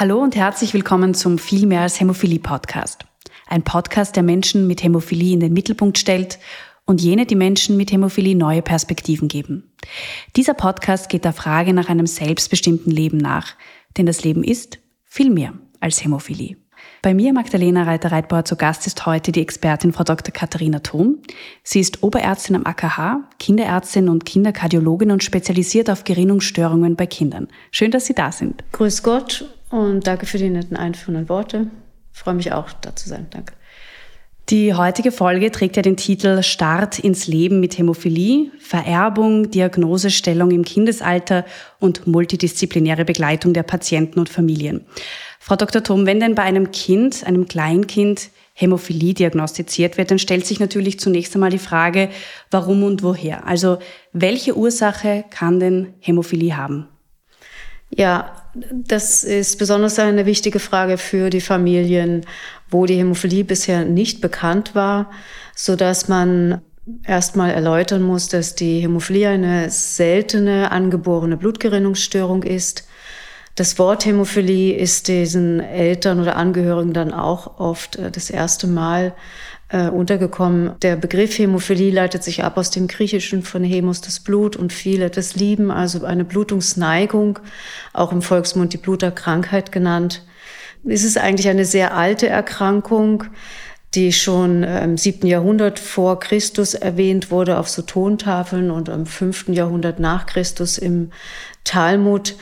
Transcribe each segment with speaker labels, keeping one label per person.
Speaker 1: Hallo und herzlich willkommen zum Viel mehr als Hämophilie Podcast. Ein Podcast, der Menschen mit Hämophilie in den Mittelpunkt stellt und jene, die Menschen mit Hämophilie neue Perspektiven geben. Dieser Podcast geht der Frage nach einem selbstbestimmten Leben nach, denn das Leben ist viel mehr als Hämophilie. Bei mir, Magdalena Reiter-Reitbauer, zu Gast ist heute die Expertin Frau Dr. Katharina Thom. Sie ist Oberärztin am AKH, Kinderärztin und Kinderkardiologin und spezialisiert auf Gerinnungsstörungen bei Kindern. Schön, dass Sie da sind.
Speaker 2: Grüß Gott und danke für die netten einführenden Worte. Ich freue mich auch, da zu sein. Danke.
Speaker 1: Die heutige Folge trägt ja den Titel Start ins Leben mit Hämophilie, Vererbung, Diagnosestellung im Kindesalter und multidisziplinäre Begleitung der Patienten und Familien. Frau Dr. Thom, wenn denn bei einem Kind, einem Kleinkind, Hämophilie diagnostiziert wird, dann stellt sich natürlich zunächst einmal die Frage, warum und woher. Also welche Ursache kann denn Hämophilie haben?
Speaker 2: Ja, das ist besonders eine wichtige Frage für die Familien, wo die Hämophilie bisher nicht bekannt war, so dass man erstmal erläutern muss, dass die Hämophilie eine seltene angeborene Blutgerinnungsstörung ist. Das Wort Hämophilie ist diesen Eltern oder Angehörigen dann auch oft äh, das erste Mal äh, untergekommen. Der Begriff Hämophilie leitet sich ab aus dem Griechischen von Hemos, das Blut, und viele das Lieben, also eine Blutungsneigung, auch im Volksmund die Bluterkrankheit genannt. Es ist eigentlich eine sehr alte Erkrankung, die schon im siebten Jahrhundert vor Christus erwähnt wurde auf so Tontafeln und im fünften Jahrhundert nach Christus im Talmud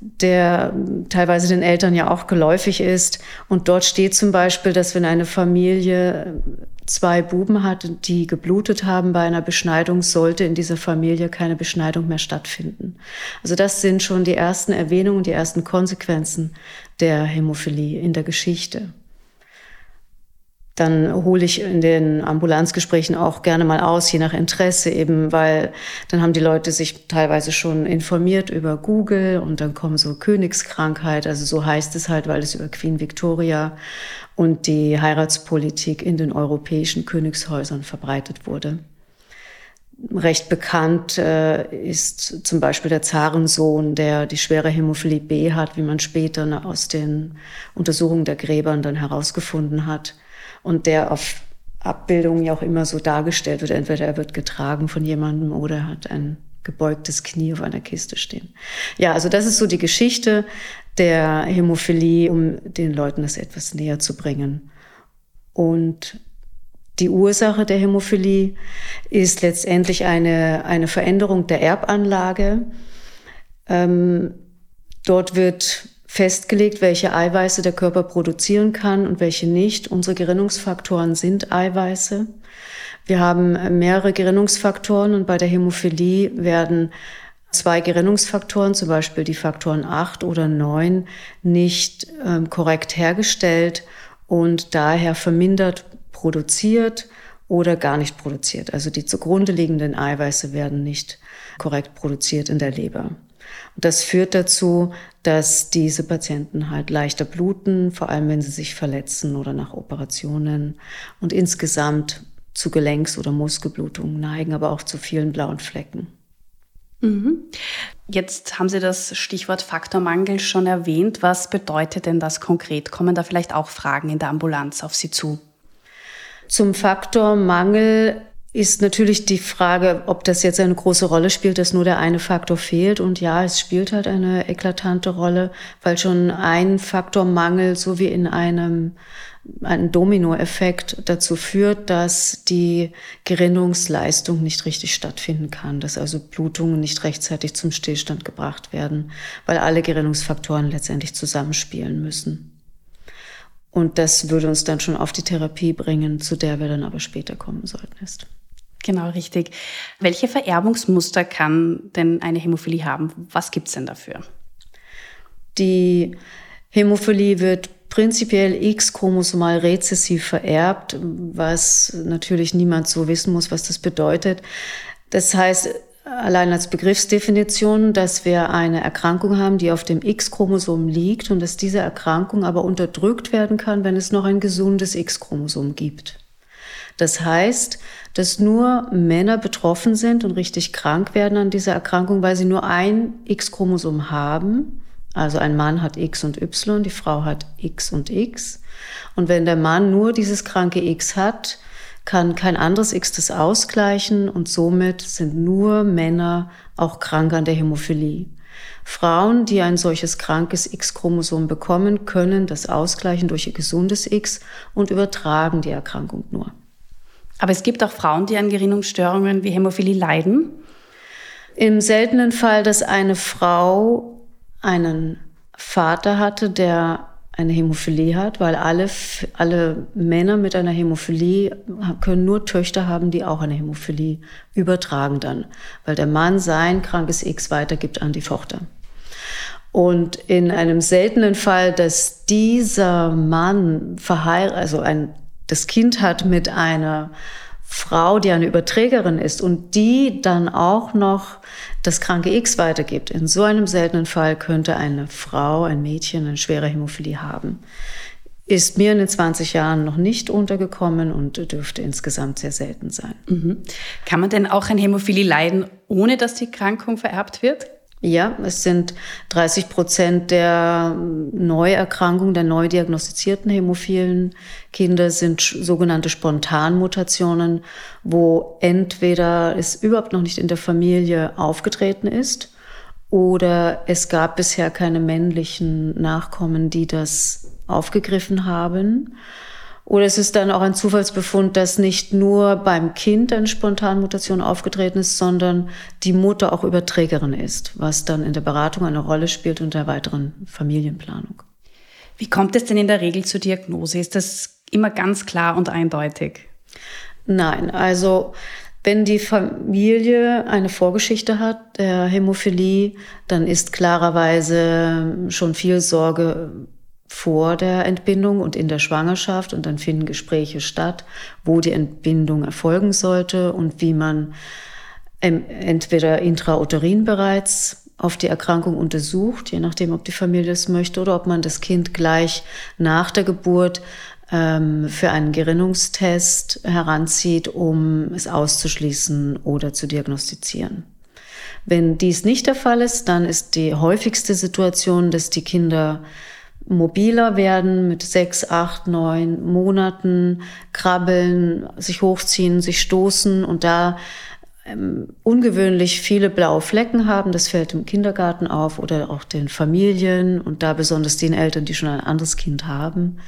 Speaker 2: der teilweise den Eltern ja auch geläufig ist. Und dort steht zum Beispiel, dass wenn eine Familie zwei Buben hat, die geblutet haben bei einer Beschneidung, sollte in dieser Familie keine Beschneidung mehr stattfinden. Also das sind schon die ersten Erwähnungen, die ersten Konsequenzen der Hämophilie in der Geschichte dann hole ich in den Ambulanzgesprächen auch gerne mal aus, je nach Interesse eben, weil dann haben die Leute sich teilweise schon informiert über Google und dann kommen so Königskrankheit, also so heißt es halt, weil es über Queen Victoria und die Heiratspolitik in den europäischen Königshäusern verbreitet wurde. Recht bekannt äh, ist zum Beispiel der Zarensohn, der die schwere Hämophilie B hat, wie man später aus den Untersuchungen der Gräbern dann herausgefunden hat und der auf Abbildungen ja auch immer so dargestellt wird. Entweder er wird getragen von jemandem oder hat ein gebeugtes Knie auf einer Kiste stehen. Ja, also das ist so die Geschichte der Hämophilie, um den Leuten das etwas näher zu bringen. Und die Ursache der Hämophilie ist letztendlich eine, eine Veränderung der Erbanlage. Ähm, dort wird festgelegt, welche Eiweiße der Körper produzieren kann und welche nicht. Unsere Gerinnungsfaktoren sind Eiweiße. Wir haben mehrere Gerinnungsfaktoren und bei der Hämophilie werden zwei Gerinnungsfaktoren, zum Beispiel die Faktoren 8 oder 9, nicht ähm, korrekt hergestellt und daher vermindert produziert oder gar nicht produziert. Also die zugrunde liegenden Eiweiße werden nicht korrekt produziert in der Leber. Das führt dazu, dass diese Patienten halt leichter bluten, vor allem wenn sie sich verletzen oder nach Operationen und insgesamt zu Gelenks- oder Muskelblutungen neigen, aber auch zu vielen blauen Flecken.
Speaker 1: Mhm. Jetzt haben Sie das Stichwort Faktormangel schon erwähnt. Was bedeutet denn das konkret? Kommen da vielleicht auch Fragen in der Ambulanz auf Sie zu?
Speaker 2: Zum Faktormangel ist natürlich die Frage, ob das jetzt eine große Rolle spielt, dass nur der eine Faktor fehlt. Und ja, es spielt halt eine eklatante Rolle, weil schon ein Faktormangel, so wie in einem ein Dominoeffekt dazu führt, dass die Gerinnungsleistung nicht richtig stattfinden kann, dass also Blutungen nicht rechtzeitig zum Stillstand gebracht werden, weil alle Gerinnungsfaktoren letztendlich zusammenspielen müssen. Und das würde uns dann schon auf die Therapie bringen, zu der wir dann aber später kommen sollten. Ist.
Speaker 1: Genau, richtig. Welche Vererbungsmuster kann denn eine Hämophilie haben? Was gibt es denn dafür?
Speaker 2: Die Hämophilie wird prinzipiell X-chromosomal rezessiv vererbt, was natürlich niemand so wissen muss, was das bedeutet. Das heißt, allein als Begriffsdefinition, dass wir eine Erkrankung haben, die auf dem X-Chromosom liegt und dass diese Erkrankung aber unterdrückt werden kann, wenn es noch ein gesundes X-Chromosom gibt. Das heißt, dass nur Männer betroffen sind und richtig krank werden an dieser Erkrankung, weil sie nur ein X-Chromosom haben, Also ein Mann hat X und Y, die Frau hat X und X. Und wenn der Mann nur dieses kranke X hat, kann kein anderes X das ausgleichen und somit sind nur Männer auch krank an der Hämophilie. Frauen, die ein solches krankes X-Chromosom bekommen, können das ausgleichen durch ihr gesundes X und übertragen die Erkrankung nur.
Speaker 1: Aber es gibt auch Frauen, die an Gerinnungsstörungen wie Hämophilie leiden.
Speaker 2: Im seltenen Fall, dass eine Frau einen Vater hatte, der eine Hämophilie hat, weil alle, alle Männer mit einer Hämophilie können nur Töchter haben, die auch eine Hämophilie übertragen dann, weil der Mann sein krankes X weitergibt an die Tochter. Und in einem seltenen Fall, dass dieser Mann verheiratet, also ein, das Kind hat mit einer Frau, die eine Überträgerin ist und die dann auch noch das kranke X weitergibt. In so einem seltenen Fall könnte eine Frau, ein Mädchen eine schwere Hämophilie haben. Ist mir in den 20 Jahren noch nicht untergekommen und dürfte insgesamt sehr selten sein.
Speaker 1: Mhm. Kann man denn auch an Hämophilie leiden, ohne dass die Krankung vererbt wird?
Speaker 2: Ja, es sind 30 Prozent der Neuerkrankungen, der neu diagnostizierten hämophilen Kinder sind sogenannte Spontanmutationen, wo entweder es überhaupt noch nicht in der Familie aufgetreten ist oder es gab bisher keine männlichen Nachkommen, die das aufgegriffen haben. Oder es ist dann auch ein Zufallsbefund, dass nicht nur beim Kind eine Spontanmutation aufgetreten ist, sondern die Mutter auch Überträgerin ist, was dann in der Beratung eine Rolle spielt und der weiteren Familienplanung.
Speaker 1: Wie kommt es denn in der Regel zur Diagnose? Ist das immer ganz klar und eindeutig?
Speaker 2: Nein, also wenn die Familie eine Vorgeschichte hat der Hämophilie, dann ist klarerweise schon viel Sorge vor der Entbindung und in der Schwangerschaft und dann finden Gespräche statt, wo die Entbindung erfolgen sollte und wie man entweder intrauterin bereits auf die Erkrankung untersucht, je nachdem, ob die Familie es möchte, oder ob man das Kind gleich nach der Geburt ähm, für einen Gerinnungstest heranzieht, um es auszuschließen oder zu diagnostizieren. Wenn dies nicht der Fall ist, dann ist die häufigste Situation, dass die Kinder mobiler werden mit sechs, acht, neun Monaten, krabbeln, sich hochziehen, sich stoßen und da ähm, ungewöhnlich viele blaue Flecken haben. Das fällt im Kindergarten auf oder auch den Familien und da besonders den Eltern, die schon ein anderes Kind haben.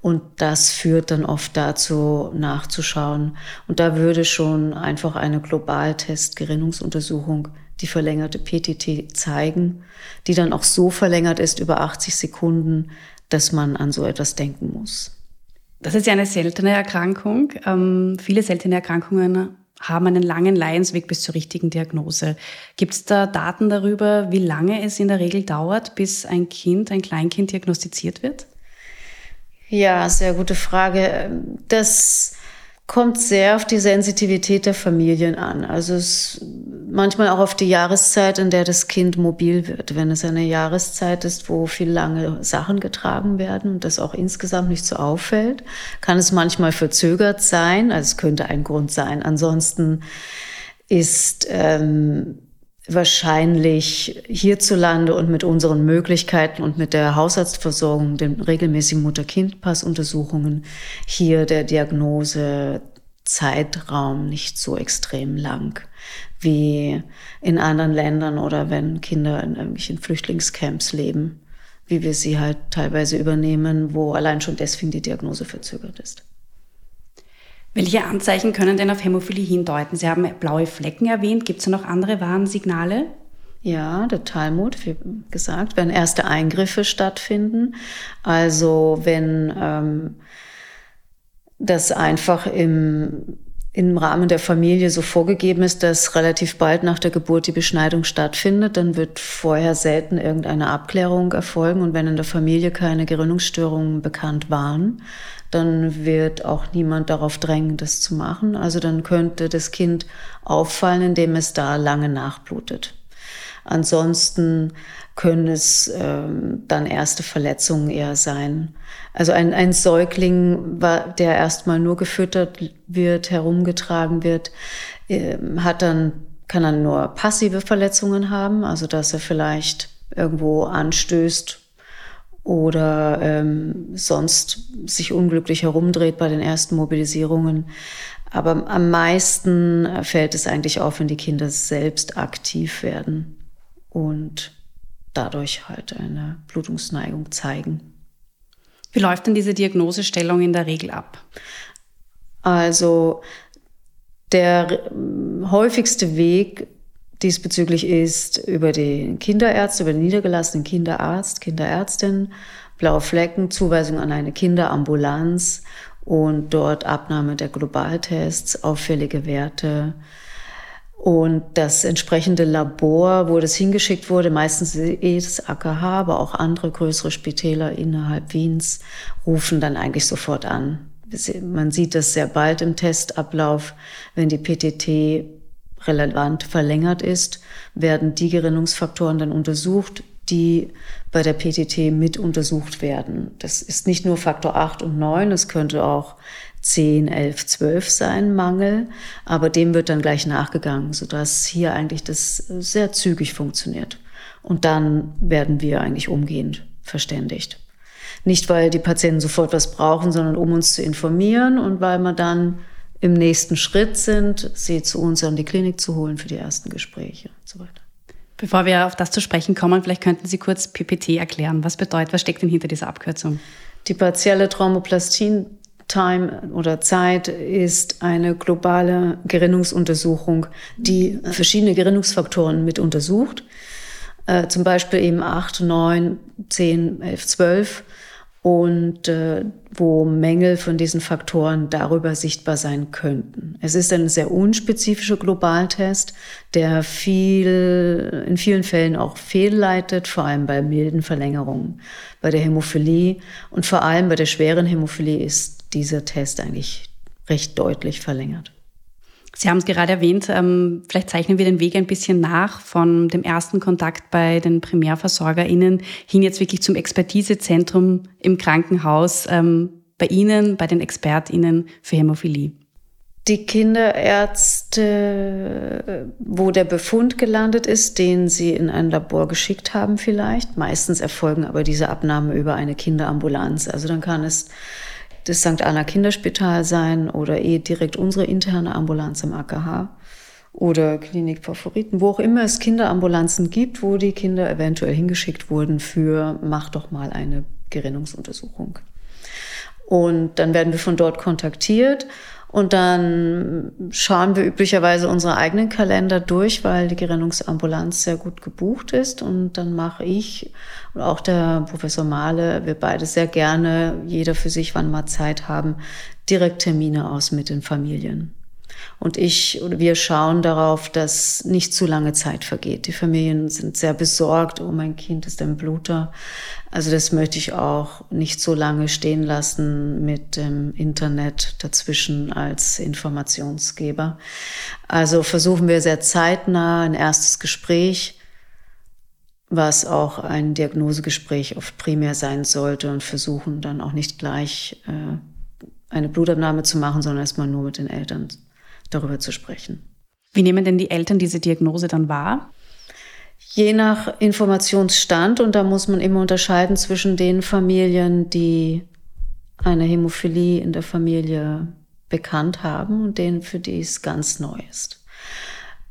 Speaker 2: Und das führt dann oft dazu, nachzuschauen. Und da würde schon einfach eine Globaltest-Gerinnungsuntersuchung die verlängerte PTT zeigen, die dann auch so verlängert ist über 80 Sekunden, dass man an so etwas denken muss.
Speaker 1: Das ist ja eine seltene Erkrankung. Ähm, viele seltene Erkrankungen haben einen langen Leidensweg bis zur richtigen Diagnose. Gibt es da Daten darüber, wie lange es in der Regel dauert, bis ein Kind, ein Kleinkind diagnostiziert wird?
Speaker 2: Ja, sehr gute Frage. Das kommt sehr auf die Sensitivität der Familien an. Also es manchmal auch auf die Jahreszeit, in der das Kind mobil wird. Wenn es eine Jahreszeit ist, wo viel lange Sachen getragen werden und das auch insgesamt nicht so auffällt, kann es manchmal verzögert sein. Also es könnte ein Grund sein. Ansonsten ist ähm, wahrscheinlich hierzulande und mit unseren Möglichkeiten und mit der Hausarztversorgung, den regelmäßigen Mutter-Kind-Pass-Untersuchungen hier der Diagnose Zeitraum nicht so extrem lang wie in anderen Ländern oder wenn Kinder in irgendwelchen Flüchtlingscamps leben, wie wir sie halt teilweise übernehmen, wo allein schon deswegen die Diagnose verzögert ist.
Speaker 1: Welche Anzeichen können denn auf Hämophilie hindeuten? Sie haben blaue Flecken erwähnt. Gibt es noch andere Warnsignale?
Speaker 2: Ja, der Talmud, wie gesagt, wenn erste Eingriffe stattfinden. Also wenn ähm, das einfach im, im Rahmen der Familie so vorgegeben ist, dass relativ bald nach der Geburt die Beschneidung stattfindet, dann wird vorher selten irgendeine Abklärung erfolgen. Und wenn in der Familie keine Gerinnungsstörungen bekannt waren, dann wird auch niemand darauf drängen, das zu machen. Also dann könnte das Kind auffallen, indem es da lange nachblutet. Ansonsten können es ähm, dann erste Verletzungen eher sein. Also ein, ein Säugling, der erstmal nur gefüttert wird, herumgetragen wird, äh, hat dann, kann dann nur passive Verletzungen haben, also dass er vielleicht irgendwo anstößt oder ähm, sonst sich unglücklich herumdreht bei den ersten Mobilisierungen. Aber am meisten fällt es eigentlich auf, wenn die Kinder selbst aktiv werden und dadurch halt eine Blutungsneigung zeigen.
Speaker 1: Wie läuft denn diese Diagnosestellung in der Regel ab?
Speaker 2: Also der häufigste Weg diesbezüglich ist über den Kinderärzte, über den niedergelassenen Kinderarzt, Kinderärztin, blaue Flecken, Zuweisung an eine Kinderambulanz und dort Abnahme der Globaltests, auffällige Werte. Und das entsprechende Labor, wo das hingeschickt wurde, meistens das AKH, aber auch andere größere Spitäler innerhalb Wiens, rufen dann eigentlich sofort an. Man sieht das sehr bald im Testablauf, wenn die PTT relevant verlängert ist, werden die Gerinnungsfaktoren dann untersucht, die bei der PTT mit untersucht werden. Das ist nicht nur Faktor 8 und 9, es könnte auch 10, 11, 12 sein, Mangel, aber dem wird dann gleich nachgegangen, sodass hier eigentlich das sehr zügig funktioniert. Und dann werden wir eigentlich umgehend verständigt. Nicht, weil die Patienten sofort was brauchen, sondern um uns zu informieren und weil man dann im nächsten Schritt sind, sie zu uns an die Klinik zu holen für die ersten Gespräche und so weiter.
Speaker 1: Bevor wir auf das zu sprechen kommen, vielleicht könnten Sie kurz PPT erklären. Was bedeutet, was steckt denn hinter dieser Abkürzung?
Speaker 2: Die partielle Traumoplastin Time oder Zeit ist eine globale Gerinnungsuntersuchung, die verschiedene Gerinnungsfaktoren mit untersucht. Äh, zum Beispiel eben 8, 9, 10, 11, 12 und äh, wo Mängel von diesen Faktoren darüber sichtbar sein könnten. Es ist ein sehr unspezifischer Globaltest, der viel, in vielen Fällen auch fehlleitet, vor allem bei milden Verlängerungen. Bei der Hämophilie und vor allem bei der schweren Hämophilie ist dieser Test eigentlich recht deutlich verlängert.
Speaker 1: Sie haben es gerade erwähnt, ähm, vielleicht zeichnen wir den Weg ein bisschen nach von dem ersten Kontakt bei den PrimärversorgerInnen hin jetzt wirklich zum Expertisezentrum im Krankenhaus ähm, bei Ihnen, bei den ExpertInnen für Hämophilie.
Speaker 2: Die Kinderärzte, wo der Befund gelandet ist, den Sie in ein Labor geschickt haben vielleicht. Meistens erfolgen aber diese Abnahmen über eine Kinderambulanz. Also dann kann es das St. Anna Kinderspital sein oder eh direkt unsere interne Ambulanz im AKH oder Klinik Favoriten, wo auch immer es Kinderambulanzen gibt, wo die Kinder eventuell hingeschickt wurden für mach doch mal eine Gerinnungsuntersuchung. Und dann werden wir von dort kontaktiert und dann schauen wir üblicherweise unsere eigenen Kalender durch, weil die Gerinnungsambulanz sehr gut gebucht ist. Und dann mache ich und auch der Professor Mahle, wir beide sehr gerne, jeder für sich, wann wir Zeit haben, direkt Termine aus mit den Familien. Und ich oder wir schauen darauf, dass nicht zu lange Zeit vergeht. Die Familien sind sehr besorgt. Oh, mein Kind ist ein Bluter. Also das möchte ich auch nicht so lange stehen lassen mit dem Internet dazwischen als Informationsgeber. Also versuchen wir sehr zeitnah ein erstes Gespräch was auch ein Diagnosegespräch oft primär sein sollte und versuchen dann auch nicht gleich äh, eine Blutabnahme zu machen, sondern erstmal nur mit den Eltern darüber zu sprechen.
Speaker 1: Wie nehmen denn die Eltern diese Diagnose dann wahr?
Speaker 2: Je nach Informationsstand und da muss man immer unterscheiden zwischen den Familien, die eine Hämophilie in der Familie bekannt haben und denen, für die es ganz neu ist.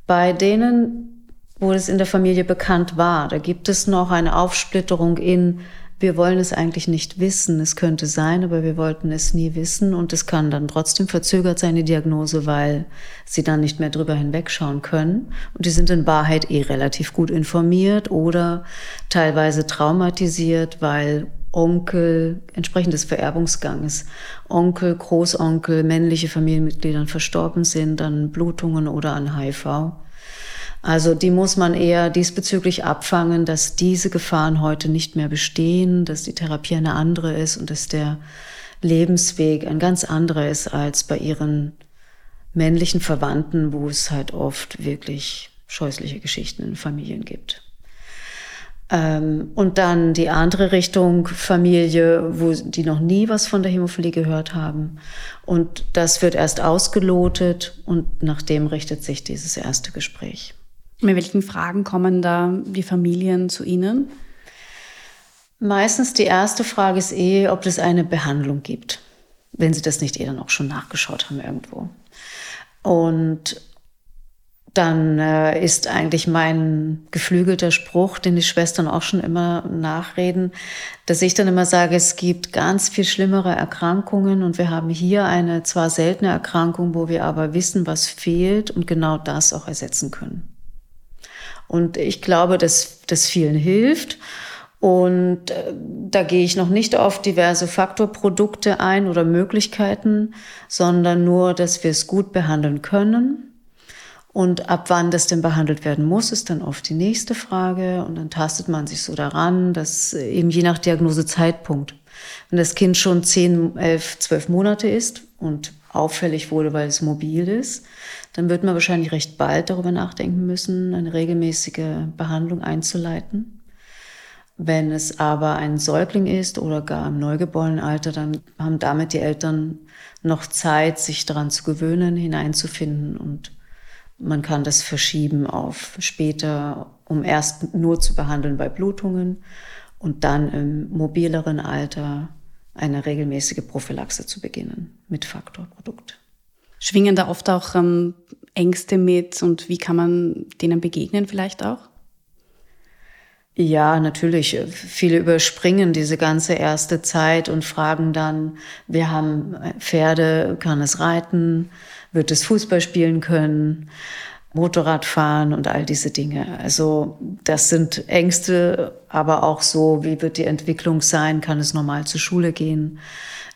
Speaker 2: Bei denen, wo es in der Familie bekannt war, da gibt es noch eine Aufsplitterung in wir wollen es eigentlich nicht wissen. Es könnte sein, aber wir wollten es nie wissen. Und es kann dann trotzdem verzögert sein, die Diagnose, weil sie dann nicht mehr drüber hinwegschauen können. Und die sind in Wahrheit eh relativ gut informiert oder teilweise traumatisiert, weil Onkel, entsprechend des Vererbungsganges, Onkel, Großonkel, männliche Familienmitglieder verstorben sind an Blutungen oder an HIV. Also die muss man eher diesbezüglich abfangen, dass diese Gefahren heute nicht mehr bestehen, dass die Therapie eine andere ist und dass der Lebensweg ein ganz anderer ist als bei ihren männlichen Verwandten, wo es halt oft wirklich scheußliche Geschichten in Familien gibt. Ähm, und dann die andere Richtung Familie, wo die noch nie was von der Hämophilie gehört haben. Und das wird erst ausgelotet und nach dem richtet sich dieses erste Gespräch.
Speaker 1: Mit welchen Fragen kommen da die Familien zu Ihnen?
Speaker 2: Meistens die erste Frage ist eh, ob es eine Behandlung gibt, wenn sie das nicht eh dann auch schon nachgeschaut haben irgendwo. Und dann äh, ist eigentlich mein geflügelter Spruch, den die Schwestern auch schon immer nachreden, dass ich dann immer sage, es gibt ganz viel schlimmere Erkrankungen und wir haben hier eine zwar seltene Erkrankung, wo wir aber wissen, was fehlt und genau das auch ersetzen können. Und ich glaube, dass das vielen hilft. Und äh, da gehe ich noch nicht auf diverse Faktorprodukte ein oder Möglichkeiten, sondern nur, dass wir es gut behandeln können. Und ab wann das denn behandelt werden muss, ist dann oft die nächste Frage. Und dann tastet man sich so daran, dass eben je nach Diagnosezeitpunkt, wenn das Kind schon 10, 11, 12 Monate ist und auffällig wurde, weil es mobil ist, dann wird man wahrscheinlich recht bald darüber nachdenken müssen, eine regelmäßige Behandlung einzuleiten. Wenn es aber ein Säugling ist oder gar im Neugeborenenalter, dann haben damit die Eltern noch Zeit, sich daran zu gewöhnen, hineinzufinden und man kann das verschieben auf später, um erst nur zu behandeln bei Blutungen und dann im mobileren Alter eine regelmäßige Prophylaxe zu beginnen mit Faktorprodukt.
Speaker 1: Schwingen da oft auch ähm, Ängste mit und wie kann man denen begegnen vielleicht auch?
Speaker 2: Ja, natürlich. Viele überspringen diese ganze erste Zeit und fragen dann, wir haben Pferde, kann es reiten, wird es Fußball spielen können, Motorrad fahren und all diese Dinge. Also das sind Ängste, aber auch so, wie wird die Entwicklung sein, kann es normal zur Schule gehen.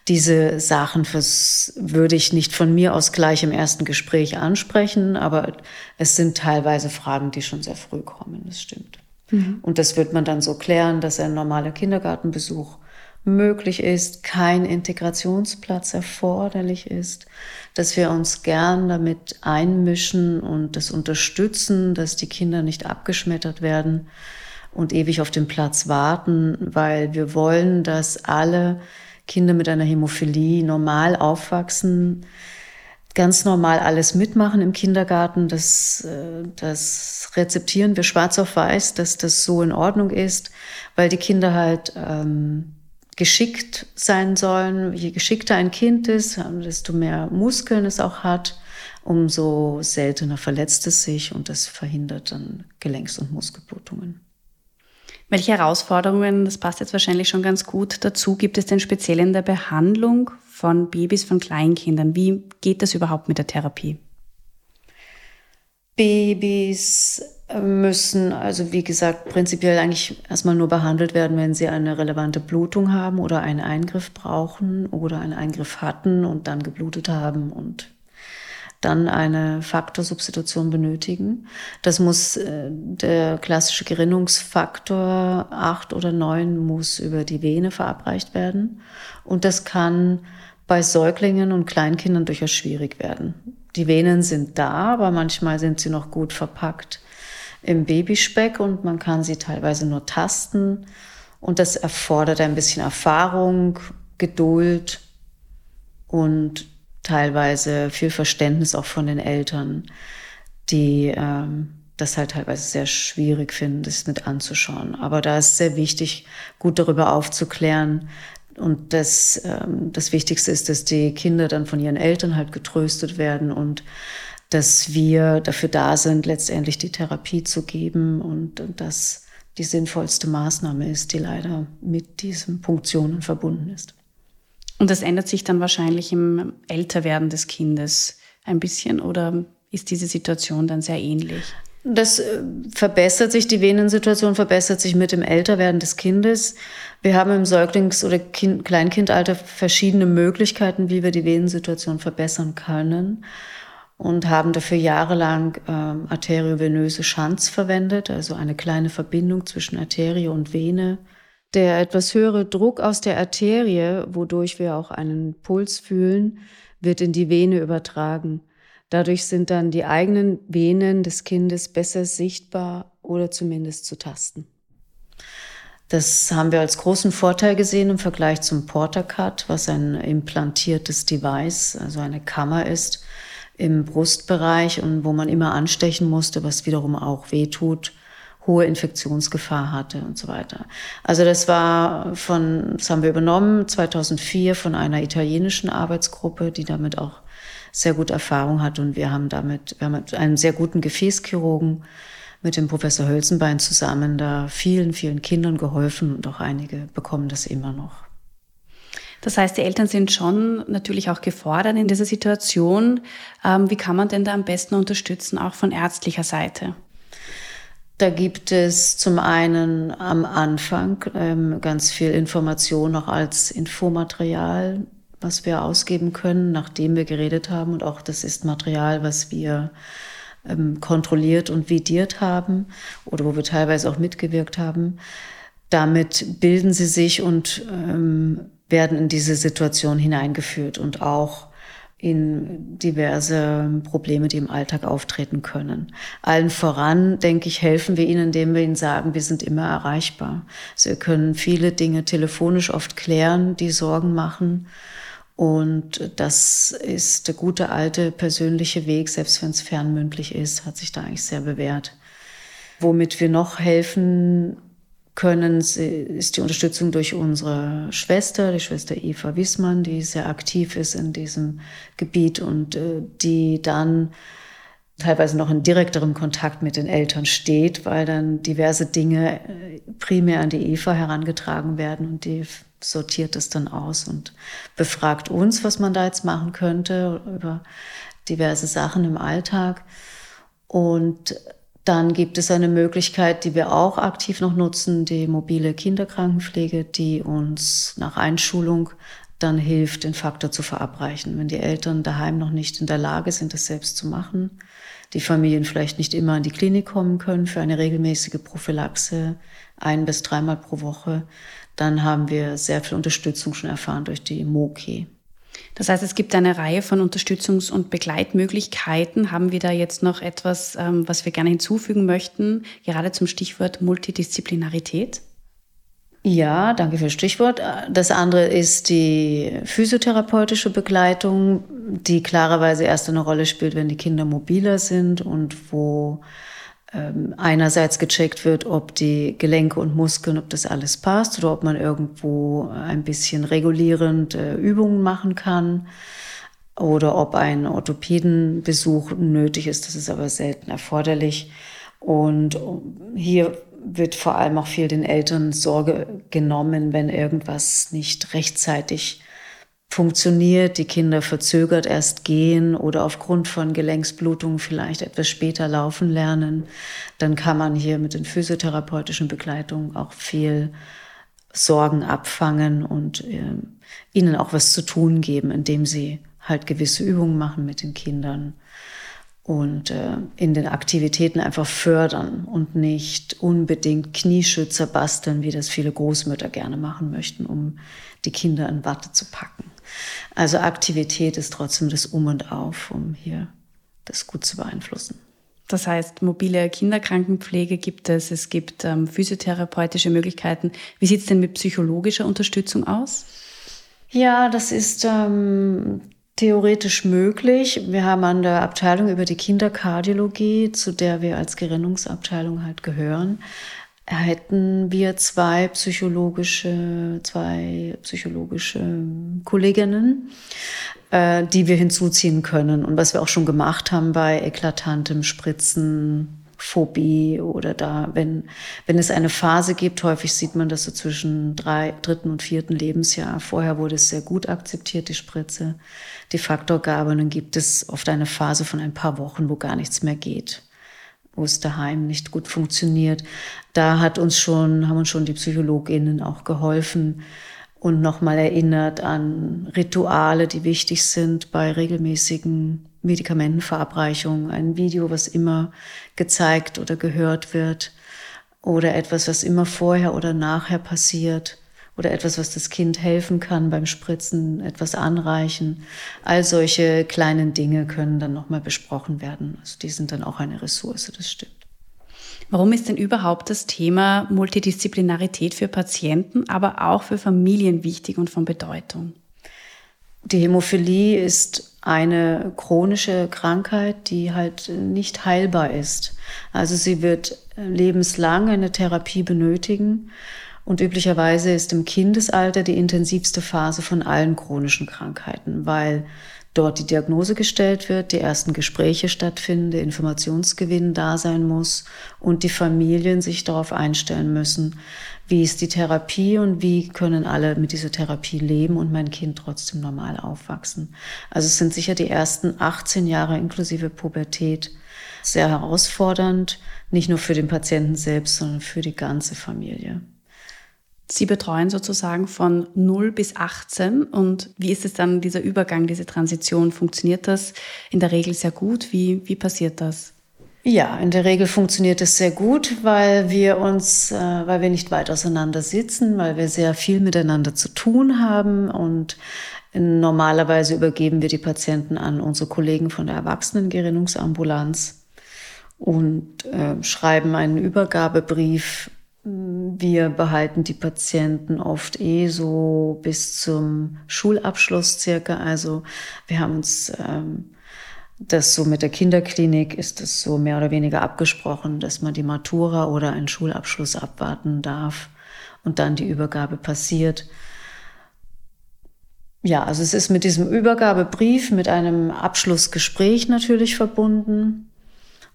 Speaker 2: Diese Sachen würde ich nicht von mir aus gleich im ersten Gespräch ansprechen, aber es sind teilweise Fragen, die schon sehr früh kommen, das stimmt. Mhm. Und das wird man dann so klären, dass ein normaler Kindergartenbesuch möglich ist, kein Integrationsplatz erforderlich ist, dass wir uns gern damit einmischen und das unterstützen, dass die Kinder nicht abgeschmettert werden und ewig auf dem Platz warten, weil wir wollen, dass alle Kinder mit einer Hämophilie normal aufwachsen, ganz normal alles mitmachen im Kindergarten. Das, äh, das rezeptieren wir schwarz auf weiß, dass das so in Ordnung ist, weil die Kinder halt ähm, geschickt sein sollen. Je geschickter ein Kind ist, desto mehr Muskeln es auch hat, umso seltener verletzt es sich und das verhindert dann Gelenks- und Muskelblutungen.
Speaker 1: Welche Herausforderungen, das passt jetzt wahrscheinlich schon ganz gut dazu, gibt es denn speziell in der Behandlung von Babys, von Kleinkindern? Wie geht das überhaupt mit der Therapie?
Speaker 2: Babys müssen also wie gesagt prinzipiell eigentlich erstmal nur behandelt werden, wenn sie eine relevante Blutung haben oder einen Eingriff brauchen oder einen Eingriff hatten und dann geblutet haben und dann eine Faktorsubstitution benötigen. Das muss äh, der klassische Gerinnungsfaktor acht oder neun muss über die Vene verabreicht werden und das kann bei Säuglingen und Kleinkindern durchaus schwierig werden. Die Venen sind da, aber manchmal sind sie noch gut verpackt im Babyspeck und man kann sie teilweise nur tasten. Und das erfordert ein bisschen Erfahrung, Geduld und teilweise viel Verständnis auch von den Eltern, die ähm, das halt teilweise sehr schwierig finden, das mit anzuschauen. Aber da ist sehr wichtig, gut darüber aufzuklären. Und das, ähm, das Wichtigste ist, dass die Kinder dann von ihren Eltern halt getröstet werden und dass wir dafür da sind, letztendlich die Therapie zu geben und, und das die sinnvollste Maßnahme ist, die leider mit diesen Punktionen verbunden ist.
Speaker 1: Und das ändert sich dann wahrscheinlich im Älterwerden des Kindes ein bisschen oder ist diese Situation dann sehr ähnlich?
Speaker 2: Das äh, verbessert sich, die Venensituation verbessert sich mit dem Älterwerden des Kindes. Wir haben im Säuglings- oder kind Kleinkindalter verschiedene Möglichkeiten, wie wir die Venensituation verbessern können und haben dafür jahrelang ähm, arteriovenöse Schanz verwendet, also eine kleine Verbindung zwischen Arterie und Vene. Der etwas höhere Druck aus der Arterie, wodurch wir auch einen Puls fühlen, wird in die Vene übertragen. Dadurch sind dann die eigenen Venen des Kindes besser sichtbar oder zumindest zu tasten. Das haben wir als großen Vorteil gesehen im Vergleich zum Portacut, was ein implantiertes Device, also eine Kammer ist, im Brustbereich und wo man immer anstechen musste, was wiederum auch wehtut, hohe Infektionsgefahr hatte und so weiter. Also das war von, das haben wir übernommen 2004 von einer italienischen Arbeitsgruppe, die damit auch sehr gut Erfahrung hat und wir haben damit, wir haben mit einem sehr guten Gefäßchirurgen mit dem Professor Hölzenbein zusammen da vielen, vielen Kindern geholfen und auch einige bekommen das immer noch.
Speaker 1: Das heißt, die Eltern sind schon natürlich auch gefordert in dieser Situation. Ähm, wie kann man denn da am besten unterstützen, auch von ärztlicher Seite?
Speaker 2: Da gibt es zum einen am Anfang ähm, ganz viel Information noch als Infomaterial, was wir ausgeben können, nachdem wir geredet haben. Und auch das ist Material, was wir ähm, kontrolliert und vidiert haben oder wo wir teilweise auch mitgewirkt haben. Damit bilden sie sich und ähm, werden in diese Situation hineingeführt und auch in diverse Probleme, die im Alltag auftreten können. Allen voran, denke ich, helfen wir ihnen, indem wir ihnen sagen, wir sind immer erreichbar. Sie können viele Dinge telefonisch oft klären, die Sorgen machen. Und das ist der gute alte persönliche Weg, selbst wenn es fernmündlich ist, hat sich da eigentlich sehr bewährt. Womit wir noch helfen können, ist die Unterstützung durch unsere Schwester, die Schwester Eva Wissmann, die sehr aktiv ist in diesem Gebiet und äh, die dann teilweise noch in direkterem Kontakt mit den Eltern steht, weil dann diverse Dinge äh, primär an die Eva herangetragen werden und die sortiert es dann aus und befragt uns, was man da jetzt machen könnte über diverse Sachen im Alltag. Und dann gibt es eine Möglichkeit, die wir auch aktiv noch nutzen, die mobile Kinderkrankenpflege, die uns nach Einschulung dann hilft, den Faktor zu verabreichen. Wenn die Eltern daheim noch nicht in der Lage sind, das selbst zu machen, die Familien vielleicht nicht immer in die Klinik kommen können für eine regelmäßige Prophylaxe, ein bis dreimal pro Woche, dann haben wir sehr viel Unterstützung schon erfahren durch die MOKI.
Speaker 1: Das heißt, es gibt eine Reihe von Unterstützungs- und Begleitmöglichkeiten. Haben wir da jetzt noch etwas, ähm, was wir gerne hinzufügen möchten, gerade zum Stichwort Multidisziplinarität?
Speaker 2: Ja, danke für das Stichwort. Das andere ist die physiotherapeutische Begleitung, die klarerweise erst eine Rolle spielt, wenn die Kinder mobiler sind und wo einerseits gecheckt wird, ob die Gelenke und Muskeln, ob das alles passt oder ob man irgendwo ein bisschen regulierend äh, Übungen machen kann oder ob ein Orthopädenbesuch nötig ist. Das ist aber selten erforderlich. Und hier wird vor allem auch viel den Eltern Sorge genommen, wenn irgendwas nicht rechtzeitig funktioniert, die Kinder verzögert erst gehen oder aufgrund von Gelenksblutungen vielleicht etwas später laufen lernen, dann kann man hier mit den physiotherapeutischen Begleitungen auch viel Sorgen abfangen und äh, ihnen auch was zu tun geben, indem sie halt gewisse Übungen machen mit den Kindern und äh, in den Aktivitäten einfach fördern und nicht unbedingt Knieschützer basteln, wie das viele Großmütter gerne machen möchten, um die Kinder in Watte zu packen. Also Aktivität ist trotzdem das Um und Auf, um hier das gut zu beeinflussen.
Speaker 1: Das heißt, mobile Kinderkrankenpflege gibt es, es gibt ähm, physiotherapeutische Möglichkeiten. Wie sieht es denn mit psychologischer Unterstützung aus?
Speaker 2: Ja, das ist ähm, theoretisch möglich. Wir haben an der Abteilung über die Kinderkardiologie, zu der wir als Gerinnungsabteilung halt gehören, hätten wir zwei psychologische, zwei psychologische Kolleginnen, äh, die wir hinzuziehen können. Und was wir auch schon gemacht haben bei eklatantem Spritzen, Phobie oder da, wenn, wenn es eine Phase gibt, häufig sieht man das so zwischen drei, dritten und vierten Lebensjahr. Vorher wurde es sehr gut akzeptiert, die Spritze, die Faktorgabe. Und dann gibt es oft eine Phase von ein paar Wochen, wo gar nichts mehr geht wo es daheim nicht gut funktioniert. Da hat uns schon, haben uns schon die PsychologInnen auch geholfen und nochmal erinnert an Rituale, die wichtig sind bei regelmäßigen Medikamentenverabreichungen. Ein Video, was immer gezeigt oder gehört wird oder etwas, was immer vorher oder nachher passiert oder etwas, was das Kind helfen kann beim Spritzen, etwas anreichen. All solche kleinen Dinge können dann nochmal besprochen werden. Also die sind dann auch eine Ressource, das stimmt.
Speaker 1: Warum ist denn überhaupt das Thema Multidisziplinarität für Patienten, aber auch für Familien wichtig und von Bedeutung?
Speaker 2: Die Hämophilie ist eine chronische Krankheit, die halt nicht heilbar ist. Also sie wird lebenslang eine Therapie benötigen. Und üblicherweise ist im Kindesalter die intensivste Phase von allen chronischen Krankheiten, weil dort die Diagnose gestellt wird, die ersten Gespräche stattfinden, der Informationsgewinn da sein muss und die Familien sich darauf einstellen müssen, wie ist die Therapie und wie können alle mit dieser Therapie leben und mein Kind trotzdem normal aufwachsen. Also es sind sicher die ersten 18 Jahre inklusive Pubertät sehr herausfordernd, nicht nur für den Patienten selbst, sondern für die ganze Familie.
Speaker 1: Sie betreuen sozusagen von 0 bis 18. Und wie ist es dann, dieser Übergang, diese Transition? Funktioniert das in der Regel sehr gut? Wie, wie passiert das?
Speaker 2: Ja, in der Regel funktioniert es sehr gut, weil wir uns, äh, weil wir nicht weit auseinander sitzen, weil wir sehr viel miteinander zu tun haben und normalerweise übergeben wir die Patienten an unsere Kollegen von der Erwachsenengerinnungsambulanz und äh, schreiben einen Übergabebrief wir behalten die Patienten oft eh so bis zum Schulabschluss circa. Also wir haben uns ähm, das so mit der Kinderklinik ist es so mehr oder weniger abgesprochen, dass man die Matura oder einen Schulabschluss abwarten darf und dann die Übergabe passiert. Ja, also es ist mit diesem Übergabebrief, mit einem Abschlussgespräch natürlich verbunden.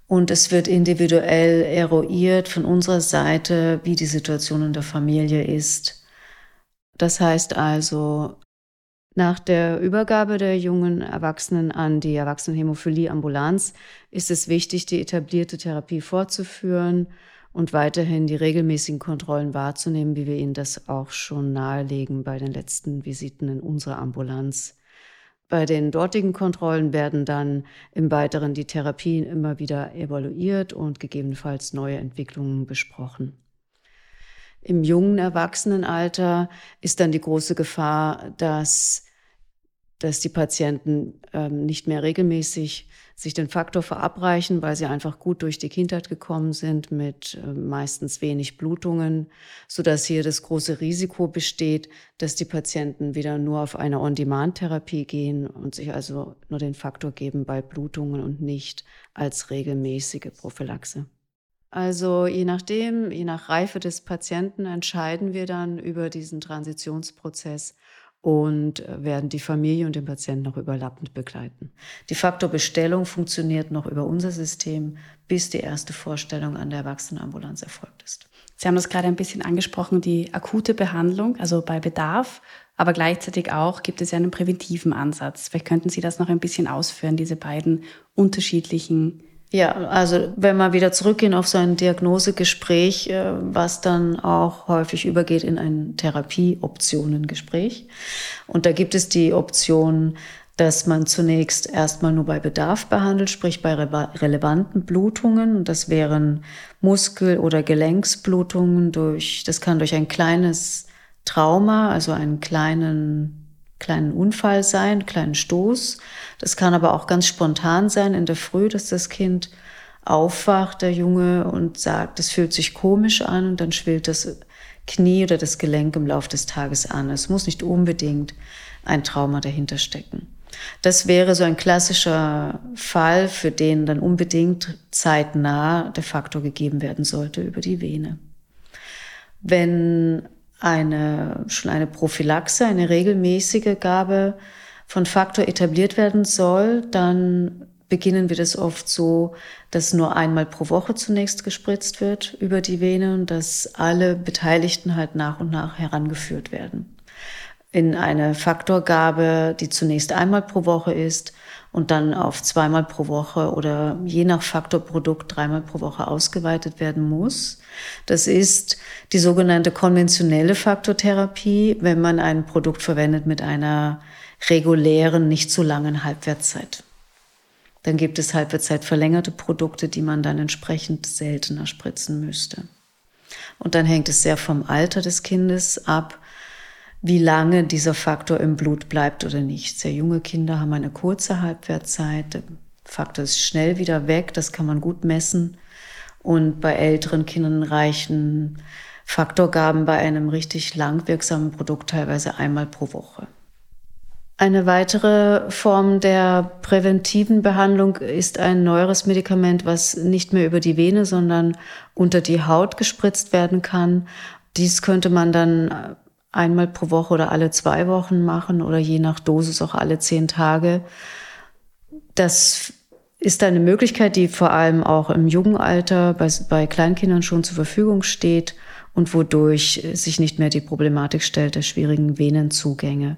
Speaker 2: Und es wird individuell eruiert von unserer Seite, wie die Situation in der Familie ist. Das heißt also, nach der Übergabe der jungen Erwachsenen an die Erwachsenenhämophilie-Ambulanz ist es wichtig, die etablierte Therapie fortzuführen und weiterhin die regelmäßigen Kontrollen wahrzunehmen, wie wir Ihnen das auch schon nahelegen bei den letzten Visiten in unserer Ambulanz. Bei den dortigen Kontrollen werden dann im Weiteren die Therapien immer wieder evaluiert und gegebenenfalls neue Entwicklungen besprochen. Im jungen Erwachsenenalter ist dann die große Gefahr, dass, dass die Patienten ähm, nicht mehr regelmäßig sich den Faktor verabreichen, weil sie einfach gut durch die Kindheit gekommen sind mit äh, meistens wenig Blutungen, so dass hier das große Risiko besteht, dass die Patienten wieder nur auf eine On-Demand-Therapie gehen und sich also nur den Faktor geben bei Blutungen und nicht als regelmäßige Prophylaxe. Also je nachdem, je nach Reife des Patienten entscheiden wir dann über diesen Transitionsprozess und äh, werden die Familie und den Patienten noch überlappend begleiten. Die Faktorbestellung funktioniert noch über unser System, bis die erste Vorstellung an der Erwachsenenambulanz erfolgt ist.
Speaker 1: Sie haben das gerade ein bisschen angesprochen, die akute Behandlung, also bei Bedarf, aber gleichzeitig auch gibt es ja einen präventiven Ansatz. Vielleicht könnten Sie das noch ein bisschen ausführen, diese beiden unterschiedlichen
Speaker 2: ja, also wenn wir wieder zurückgehen auf so ein Diagnosegespräch, äh, was dann auch häufig übergeht in ein Therapieoptionengespräch. Und da gibt es die Option, dass man zunächst erstmal nur bei Bedarf behandelt, sprich bei relevanten Blutungen. Und das wären Muskel- oder Gelenksblutungen durch, das kann durch ein kleines Trauma, also einen kleinen kleinen Unfall sein, kleinen Stoß. Das kann aber auch ganz spontan sein in der Früh, dass das Kind aufwacht, der Junge, und sagt, es fühlt sich komisch an und dann schwillt das Knie oder das Gelenk im Laufe des Tages an. Es muss nicht unbedingt ein Trauma dahinter stecken. Das wäre so ein klassischer Fall, für den dann unbedingt zeitnah der Faktor gegeben werden sollte über die Vene. Wenn eine, schon eine Prophylaxe, eine regelmäßige Gabe von Faktor etabliert werden soll, dann beginnen wir das oft so, dass nur einmal pro Woche zunächst gespritzt wird über die Vene und dass alle Beteiligten halt nach und nach herangeführt werden. In eine Faktorgabe, die zunächst einmal pro Woche ist und dann auf zweimal pro Woche oder je nach Faktorprodukt dreimal pro Woche ausgeweitet werden muss. Das ist die sogenannte konventionelle Faktortherapie, wenn man ein Produkt verwendet mit einer regulären, nicht zu langen Halbwertszeit. Dann gibt es Halbwertszeit verlängerte Produkte, die man dann entsprechend seltener spritzen müsste. Und dann hängt es sehr vom Alter des Kindes ab, wie lange dieser Faktor im Blut bleibt oder nicht. Sehr junge Kinder haben eine kurze Halbwertszeit. Der Faktor ist schnell wieder weg, das kann man gut messen. Und bei älteren Kindern reichen Faktorgaben bei einem richtig langwirksamen Produkt teilweise einmal pro Woche. Eine weitere Form der präventiven Behandlung ist ein neueres Medikament, was nicht mehr über die Vene, sondern unter die Haut gespritzt werden kann. Dies könnte man dann einmal pro Woche oder alle zwei Wochen machen oder je nach Dosis auch alle zehn Tage. Das ist eine Möglichkeit, die vor allem auch im jungen Alter bei, bei Kleinkindern schon zur Verfügung steht und wodurch sich nicht mehr die Problematik stellt der schwierigen Venenzugänge.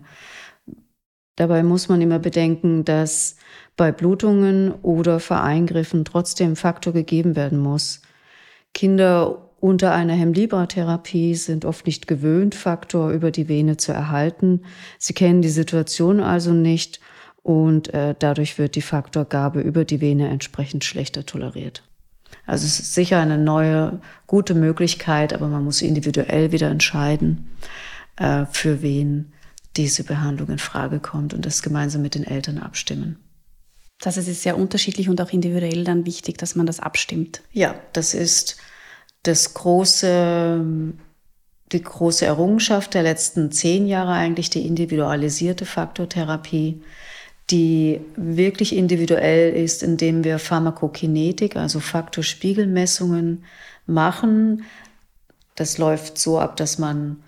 Speaker 2: Dabei muss man immer bedenken, dass bei Blutungen oder Vereingriffen trotzdem Faktor gegeben werden muss. Kinder unter einer Hemlibra-Therapie sind oft nicht gewöhnt, Faktor über die Vene zu erhalten. Sie kennen die Situation also nicht und äh, dadurch wird die Faktorgabe über die Vene entsprechend schlechter toleriert. Also es ist sicher eine neue, gute Möglichkeit, aber man muss individuell wieder entscheiden, äh, für wen diese Behandlung in Frage kommt und das gemeinsam mit den Eltern abstimmen.
Speaker 1: Das ist sehr unterschiedlich und auch individuell dann wichtig, dass man das abstimmt.
Speaker 2: Ja, das ist das große, die große Errungenschaft der letzten zehn Jahre eigentlich, die individualisierte Faktortherapie, die wirklich individuell ist, indem wir Pharmakokinetik, also Faktorspiegelmessungen machen. Das läuft so ab, dass man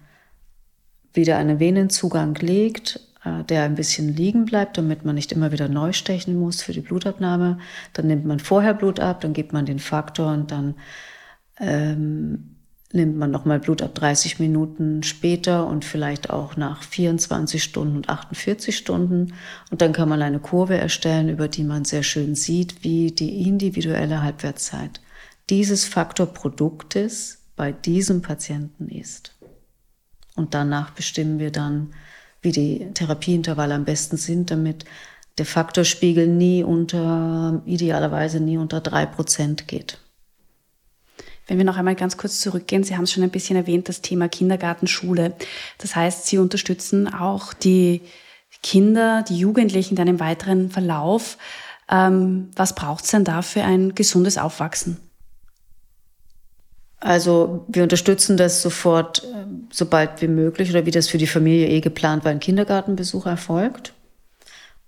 Speaker 2: wieder einen Venenzugang legt, äh, der ein bisschen liegen bleibt, damit man nicht immer wieder neu stechen muss für die Blutabnahme. Dann nimmt man vorher Blut ab, dann gibt man den Faktor und dann ähm, nimmt man nochmal Blut ab 30 Minuten später und vielleicht auch nach 24 Stunden und 48 Stunden. Und dann kann man eine Kurve erstellen, über die man sehr schön sieht, wie die individuelle Halbwertszeit dieses Faktorproduktes bei diesem Patienten ist. Und danach bestimmen wir dann, wie die Therapieintervalle am besten sind, damit der Faktorspiegel nie unter, idealerweise nie unter drei Prozent geht.
Speaker 1: Wenn wir noch einmal ganz kurz zurückgehen, Sie haben es schon ein bisschen erwähnt, das Thema Kindergarten, Schule. Das heißt, Sie unterstützen auch die Kinder, die Jugendlichen dann im weiteren Verlauf. Ähm, was braucht es denn da für ein gesundes Aufwachsen?
Speaker 2: Also wir unterstützen das sofort, äh, sobald wie möglich oder wie das für die Familie eh geplant war, ein Kindergartenbesuch erfolgt.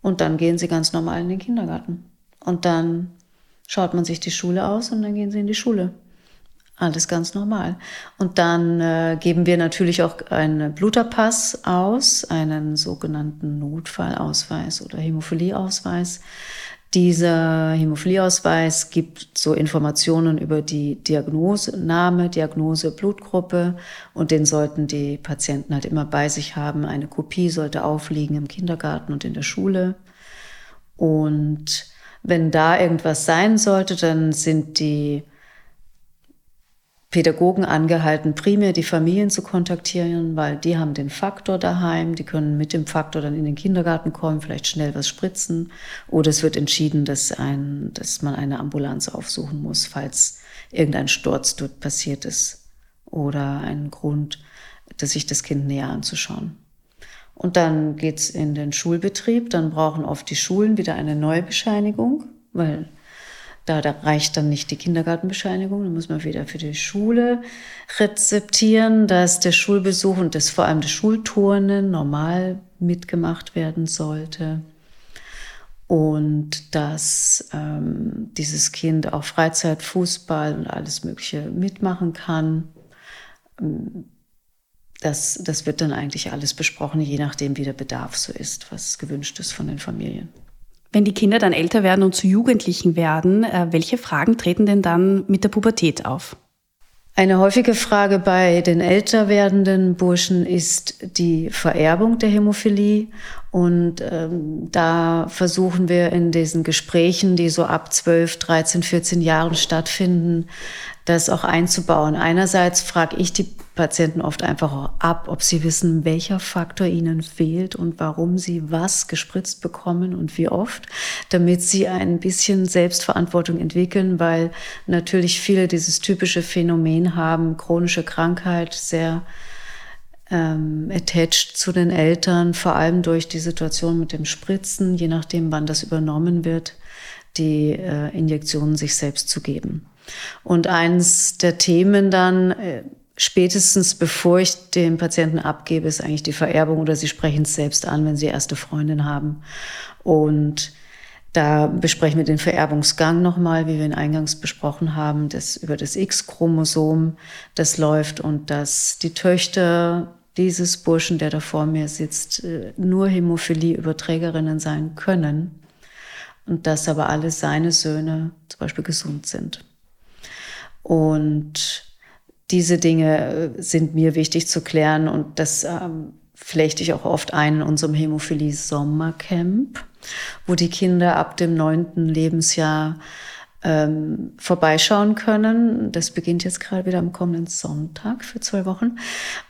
Speaker 2: Und dann gehen sie ganz normal in den Kindergarten. Und dann schaut man sich die Schule aus und dann gehen sie in die Schule. Alles ganz normal. Und dann äh, geben wir natürlich auch einen Bluterpass aus, einen sogenannten Notfallausweis oder Hämophilieausweis. Dieser Hämophilieausweis gibt so Informationen über die Diagnose, Name, Diagnose, Blutgruppe und den sollten die Patienten halt immer bei sich haben. Eine Kopie sollte aufliegen im Kindergarten und in der Schule. Und wenn da irgendwas sein sollte, dann sind die Pädagogen angehalten, primär die Familien zu kontaktieren, weil die haben den Faktor daheim, die können mit dem Faktor dann in den Kindergarten kommen, vielleicht schnell was spritzen. Oder es wird entschieden, dass, ein, dass man eine Ambulanz aufsuchen muss, falls irgendein Sturz dort passiert ist oder ein Grund, dass sich das Kind näher anzuschauen. Und dann geht's in den Schulbetrieb, dann brauchen oft die Schulen wieder eine neue Bescheinigung, weil da, reicht dann nicht die Kindergartenbescheinigung, da muss man wieder für die Schule rezeptieren, dass der Schulbesuch und das vor allem das Schulturnen normal mitgemacht werden sollte und dass ähm, dieses Kind auch Freizeit, Fußball und alles Mögliche mitmachen kann. Das, das wird dann eigentlich alles besprochen, je nachdem, wie der Bedarf so ist, was gewünscht ist von den Familien.
Speaker 1: Wenn die Kinder dann älter werden und zu Jugendlichen werden, äh, welche Fragen treten denn dann mit der Pubertät auf?
Speaker 2: Eine häufige Frage bei den älter werdenden Burschen ist die Vererbung der Hämophilie. Und ähm, da versuchen wir in diesen Gesprächen, die so ab 12, 13, 14 Jahren stattfinden, das auch einzubauen. Einerseits frage ich die Patienten oft einfach ab, ob sie wissen, welcher Faktor ihnen fehlt und warum sie was gespritzt bekommen und wie oft, damit sie ein bisschen Selbstverantwortung entwickeln, weil natürlich viele dieses typische Phänomen haben, chronische Krankheit, sehr ähm, attached zu den Eltern, vor allem durch die Situation mit dem Spritzen, je nachdem, wann das übernommen wird, die äh, Injektionen sich selbst zu geben. Und eins der Themen dann, äh, spätestens bevor ich den Patienten abgebe, ist eigentlich die Vererbung oder sie sprechen es selbst an, wenn sie erste Freundin haben. Und da besprechen wir den Vererbungsgang nochmal, wie wir ihn eingangs besprochen haben, das über das X-Chromosom, das läuft und dass die Töchter dieses Burschen, der da vor mir sitzt, äh, nur Hämophilie-Überträgerinnen sein können und dass aber alle seine Söhne zum Beispiel gesund sind. Und diese Dinge äh, sind mir wichtig zu klären und das ähm, flechte ich auch oft ein in unserem Hämophilie-Sommercamp, wo die Kinder ab dem neunten Lebensjahr ähm, vorbeischauen können. Das beginnt jetzt gerade wieder am kommenden Sonntag für zwei Wochen.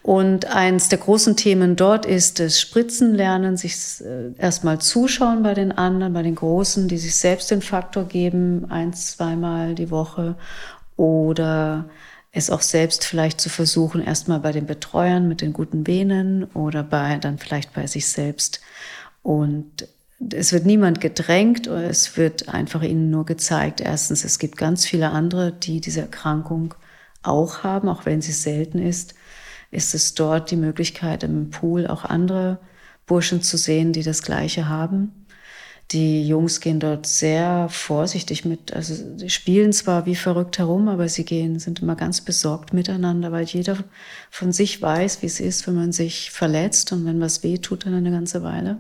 Speaker 2: Und eins der großen Themen dort ist das Spritzenlernen, sich äh, erstmal zuschauen bei den anderen, bei den Großen, die sich selbst den Faktor geben, eins, zweimal die Woche oder es auch selbst vielleicht zu versuchen, erstmal bei den Betreuern mit den guten Venen oder bei, dann vielleicht bei sich selbst. Und es wird niemand gedrängt, es wird einfach ihnen nur gezeigt, erstens, es gibt ganz viele andere, die diese Erkrankung auch haben, auch wenn sie selten ist, ist es dort die Möglichkeit im Pool auch andere Burschen zu sehen, die das Gleiche haben. Die Jungs gehen dort sehr vorsichtig mit, also sie spielen zwar wie verrückt herum, aber sie gehen, sind immer ganz besorgt miteinander, weil jeder von sich weiß, wie es ist, wenn man sich verletzt und wenn was weh tut dann eine ganze Weile.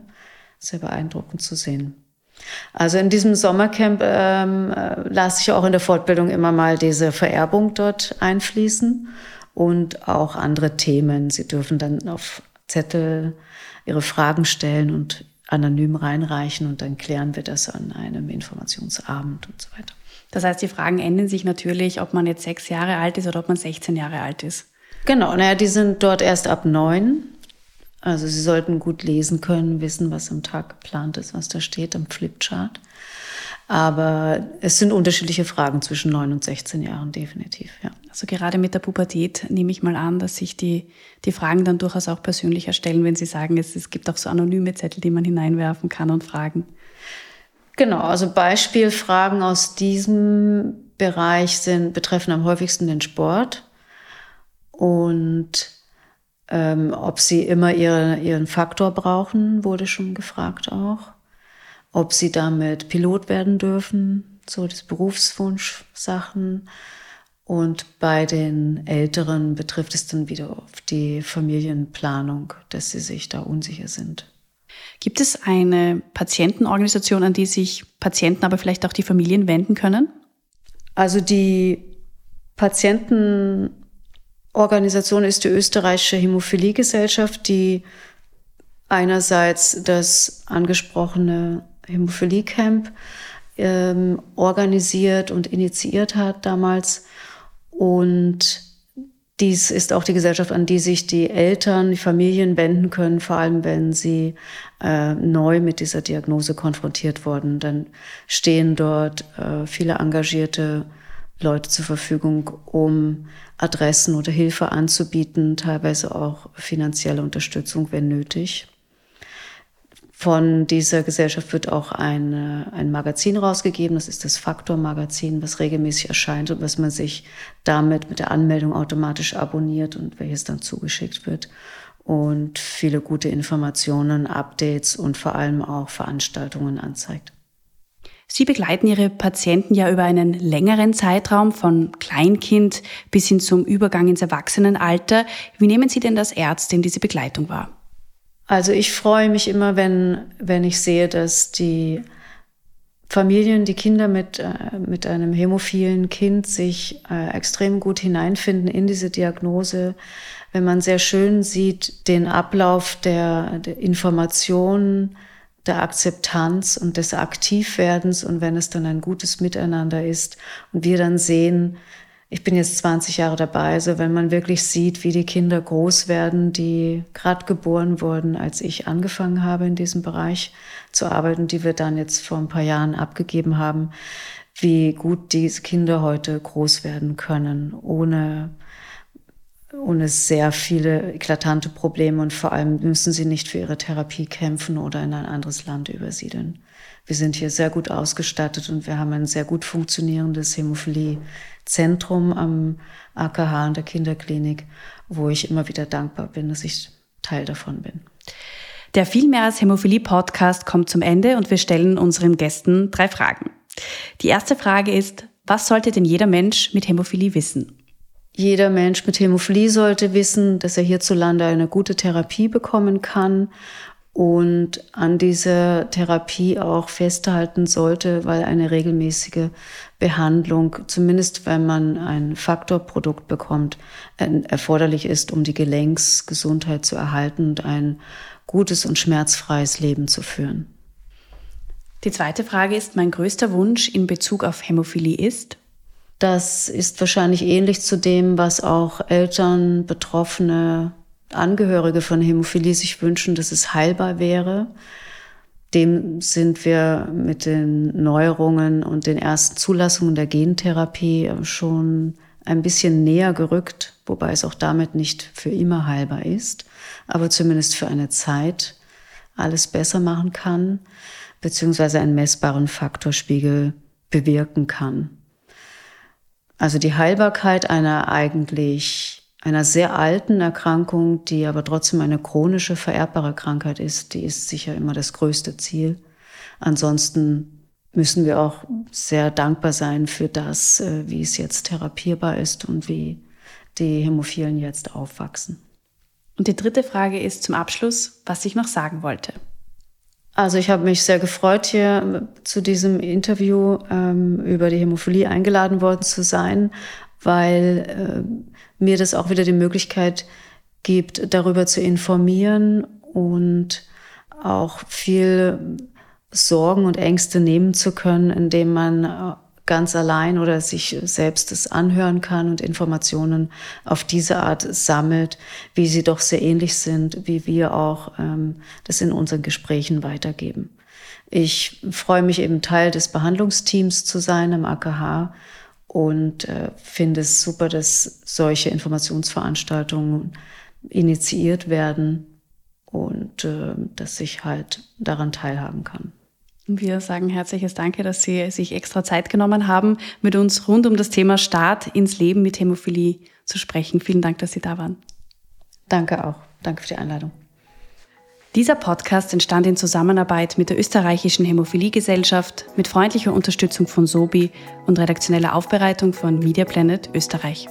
Speaker 2: Sehr beeindruckend zu sehen. Also in diesem Sommercamp ähm, äh, lasse ich auch in der Fortbildung immer mal diese Vererbung dort einfließen und auch andere Themen. Sie dürfen dann auf Zettel ihre Fragen stellen und anonym reinreichen und dann klären wir das an einem Informationsabend und so weiter.
Speaker 1: Das heißt, die Fragen ändern sich natürlich, ob man jetzt sechs Jahre alt ist oder ob man 16 Jahre alt ist.
Speaker 2: Genau, naja, die sind dort erst ab neun. Also sie sollten gut lesen können, wissen, was am Tag geplant ist, was da steht am Flipchart. Aber es sind unterschiedliche Fragen zwischen neun und 16 Jahren, definitiv, ja.
Speaker 1: Also gerade mit der Pubertät nehme ich mal an, dass sich die, die Fragen dann durchaus auch persönlicher stellen, wenn Sie sagen, es, es gibt auch so anonyme Zettel, die man hineinwerfen kann und fragen.
Speaker 2: Genau, also Beispielfragen aus diesem Bereich sind, betreffen am häufigsten den Sport und ähm, ob sie immer ihre, ihren Faktor brauchen, wurde schon gefragt auch. Ob sie damit Pilot werden dürfen, so das Berufswunsch-Sachen und bei den Älteren betrifft es dann wieder auf die Familienplanung, dass sie sich da unsicher sind.
Speaker 1: Gibt es eine Patientenorganisation, an die sich Patienten, aber vielleicht auch die Familien wenden können?
Speaker 2: Also die Patientenorganisation ist die österreichische Hämophiliegesellschaft, die einerseits das angesprochene Hämophilie-Camp ähm, organisiert und initiiert hat damals und dies ist auch die Gesellschaft, an die sich die Eltern, die Familien wenden können, vor allem wenn sie äh, neu mit dieser Diagnose konfrontiert wurden. Dann stehen dort äh, viele engagierte Leute zur Verfügung, um Adressen oder Hilfe anzubieten, teilweise auch finanzielle Unterstützung, wenn nötig. Von dieser Gesellschaft wird auch ein, ein Magazin rausgegeben. Das ist das Faktor-Magazin, was regelmäßig erscheint und was man sich damit mit der Anmeldung automatisch abonniert und welches dann zugeschickt wird. Und viele gute Informationen, Updates und vor allem auch Veranstaltungen anzeigt.
Speaker 1: Sie begleiten Ihre Patienten ja über einen längeren Zeitraum von Kleinkind bis hin zum Übergang ins Erwachsenenalter. Wie nehmen Sie denn als Ärztin diese Begleitung wahr?
Speaker 2: Also ich freue mich immer, wenn, wenn ich sehe, dass die Familien, die Kinder mit, äh, mit einem hämophilen Kind sich äh, extrem gut hineinfinden in diese Diagnose, wenn man sehr schön sieht den Ablauf der, der Informationen, der Akzeptanz und des Aktivwerdens. Und wenn es dann ein gutes Miteinander ist und wir dann sehen, ich bin jetzt 20 Jahre dabei, also wenn man wirklich sieht, wie die Kinder groß werden, die gerade geboren wurden, als ich angefangen habe in diesem Bereich zu arbeiten, die wir dann jetzt vor ein paar Jahren abgegeben haben, wie gut diese Kinder heute groß werden können, ohne ohne sehr viele eklatante Probleme und vor allem müssen sie nicht für ihre Therapie kämpfen oder in ein anderes Land übersiedeln. Wir sind hier sehr gut ausgestattet und wir haben ein sehr gut funktionierendes Hämophilie-Zentrum am AKH in der Kinderklinik, wo ich immer wieder dankbar bin, dass ich Teil davon bin.
Speaker 1: Der Vielmehr als Hämophilie Podcast kommt zum Ende und wir stellen unseren Gästen drei Fragen. Die erste Frage ist, was sollte denn jeder Mensch mit Hämophilie wissen?
Speaker 2: Jeder Mensch mit Hämophilie sollte wissen, dass er hierzulande eine gute Therapie bekommen kann und an dieser Therapie auch festhalten sollte, weil eine regelmäßige Behandlung, zumindest wenn man ein Faktorprodukt bekommt, erforderlich ist, um die Gelenksgesundheit zu erhalten und ein gutes und schmerzfreies Leben zu führen.
Speaker 1: Die zweite Frage ist, mein größter Wunsch in Bezug auf Hämophilie ist?
Speaker 2: Das ist wahrscheinlich ähnlich zu dem, was auch Eltern, Betroffene, Angehörige von Hämophilie sich wünschen, dass es heilbar wäre. Dem sind wir mit den Neuerungen und den ersten Zulassungen der Gentherapie schon ein bisschen näher gerückt, wobei es auch damit nicht für immer heilbar ist, aber zumindest für eine Zeit alles besser machen kann, beziehungsweise einen messbaren Faktorspiegel bewirken kann. Also die Heilbarkeit einer eigentlich einer sehr alten Erkrankung, die aber trotzdem eine chronische vererbbare Krankheit ist, die ist sicher immer das größte Ziel. Ansonsten müssen wir auch sehr dankbar sein für das, äh, wie es jetzt therapierbar ist und wie die Hämophilen jetzt aufwachsen.
Speaker 1: Und die dritte Frage ist zum Abschluss, was ich noch sagen wollte.
Speaker 2: Also ich habe mich sehr gefreut, hier zu diesem Interview ähm, über die Hämophilie eingeladen worden zu sein, weil äh, mir das auch wieder die Möglichkeit gibt, darüber zu informieren und auch viel Sorgen und Ängste nehmen zu können, indem man äh, ganz allein oder sich selbst das anhören kann und Informationen auf diese Art sammelt, wie sie doch sehr ähnlich sind, wie wir auch ähm, das in unseren Gesprächen weitergeben. Ich freue mich eben Teil des Behandlungsteams zu sein am AKH und äh, finde es super, dass solche Informationsveranstaltungen initiiert werden und äh, dass ich halt daran teilhaben kann.
Speaker 1: Wir sagen herzliches Danke, dass Sie sich extra Zeit genommen haben, mit uns rund um das Thema Start ins Leben mit Hämophilie zu sprechen. Vielen Dank, dass Sie da waren.
Speaker 2: Danke auch. Danke für die Einladung.
Speaker 1: Dieser Podcast entstand in Zusammenarbeit mit der österreichischen Hämophiliegesellschaft mit freundlicher Unterstützung von Sobi und redaktioneller Aufbereitung von Media Planet Österreich.